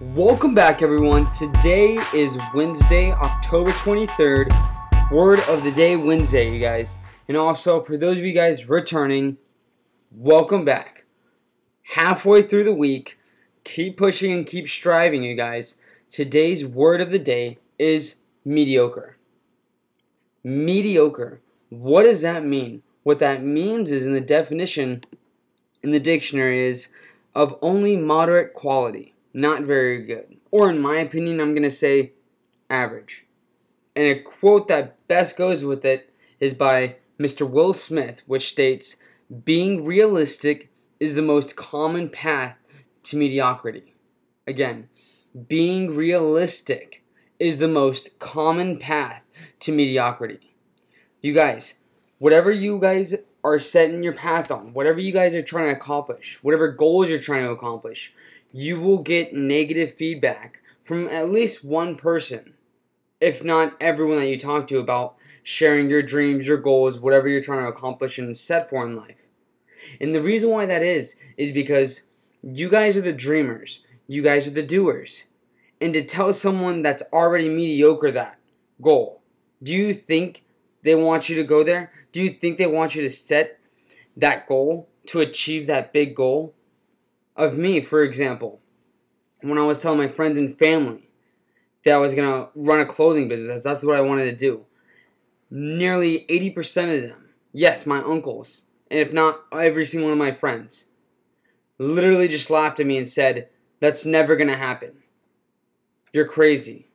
Welcome back, everyone. Today is Wednesday, October 23rd. Word of the day Wednesday, you guys. And also, for those of you guys returning, welcome back. Halfway through the week, keep pushing and keep striving, you guys. Today's word of the day is mediocre. Mediocre. What does that mean? What that means is in the definition in the dictionary is of only moderate quality, not very good. Or in my opinion, I'm going to say average. And a quote that best goes with it is by Mr. Will Smith, which states, Being realistic is the most common path to mediocrity. Again, being realistic is the most common path to mediocrity. You guys, whatever you guys are setting your path on, whatever you guys are trying to accomplish, whatever goals you're trying to accomplish, you will get negative feedback from at least one person, if not everyone that you talk to about sharing your dreams, your goals, whatever you're trying to accomplish and set for in life. And the reason why that is, is because you guys are the dreamers, you guys are the doers. And to tell someone that's already mediocre that goal, do you think they want you to go there? Do you think they want you to set that goal to achieve that big goal? Of me, for example, when I was telling my friends and family that I was going to run a clothing business, that's what I wanted to do. Nearly 80% of them, yes, my uncles, and if not every single one of my friends, literally just laughed at me and said, That's never going to happen. You're crazy.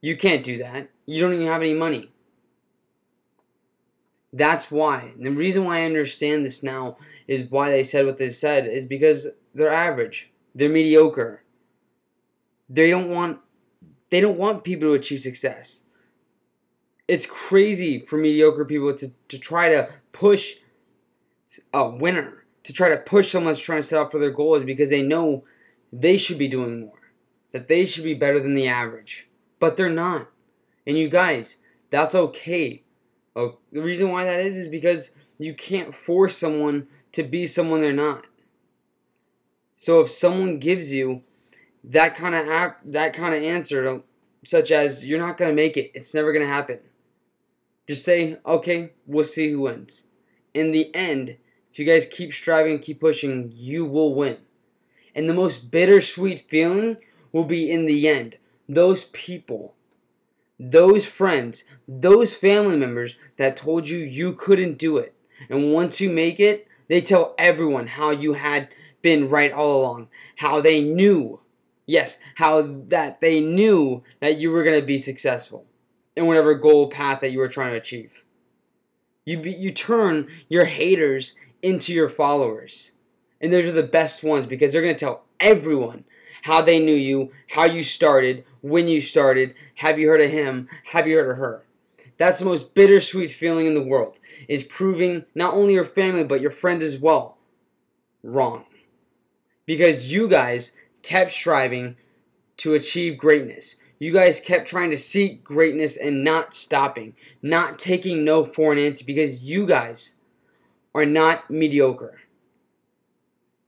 You can't do that. You don't even have any money. That's why. And the reason why I understand this now is why they said what they said is because they're average. They're mediocre. They don't want they don't want people to achieve success. It's crazy for mediocre people to, to try to push a winner, to try to push someone that's trying to set up for their goals because they know they should be doing more, that they should be better than the average. But they're not. And you guys, that's okay Oh, the reason why that is is because you can't force someone to be someone they're not. So if someone gives you that kind of app, that kind of answer, such as you're not gonna make it, it's never gonna happen. Just say, okay, we'll see who wins. In the end, if you guys keep striving, keep pushing, you will win. And the most bittersweet feeling will be in the end. Those people those friends, those family members that told you you couldn't do it. And once you make it, they tell everyone how you had been right all along, how they knew, yes, how that they knew that you were going to be successful in whatever goal path that you were trying to achieve. You, be, you turn your haters into your followers. And those are the best ones because they're going to tell everyone how they knew you, how you started, when you started, have you heard of him, have you heard of her. That's the most bittersweet feeling in the world, is proving not only your family but your friends as well wrong. Because you guys kept striving to achieve greatness. You guys kept trying to seek greatness and not stopping, not taking no for an answer because you guys are not mediocre.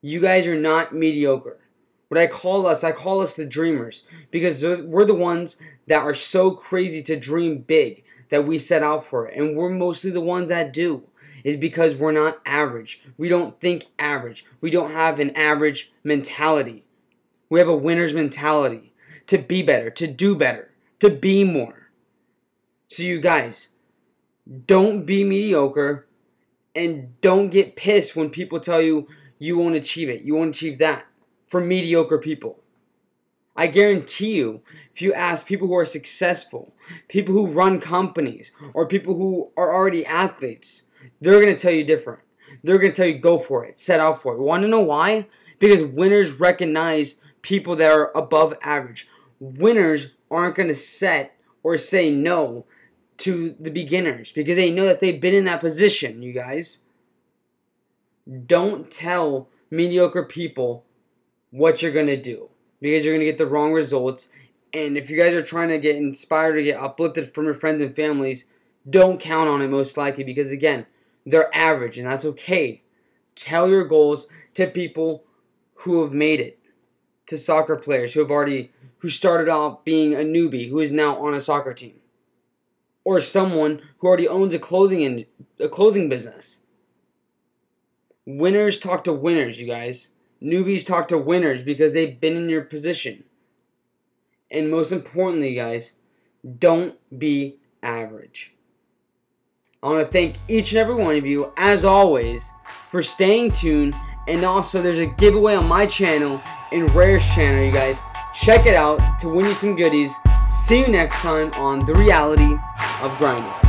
You guys are not mediocre. What I call us, I call us the dreamers because we're the ones that are so crazy to dream big that we set out for it. And we're mostly the ones that do. Is because we're not average. We don't think average. We don't have an average mentality. We have a winner's mentality to be better, to do better, to be more. So, you guys, don't be mediocre and don't get pissed when people tell you you won't achieve it. You won't achieve that for mediocre people. I guarantee you, if you ask people who are successful, people who run companies, or people who are already athletes, they're going to tell you different. They're going to tell you go for it, set out for it. Want to know why? Because winners recognize people that are above average. Winners aren't going to set or say no to the beginners because they know that they've been in that position, you guys. Don't tell mediocre people what you're going to do because you're going to get the wrong results. And if you guys are trying to get inspired to get uplifted from your friends and families, don't count on it most likely because, again, they're average and that's okay. Tell your goals to people who have made it, to soccer players who have already who started off being a newbie who is now on a soccer team. Or someone who already owns a clothing in, a clothing business. Winners talk to winners, you guys. Newbies talk to winners because they've been in your position. And most importantly, guys, don't be average. I want to thank each and every one of you, as always, for staying tuned. And also, there's a giveaway on my channel and Rare's channel, you guys. Check it out to win you some goodies. See you next time on The Reality of Grinding.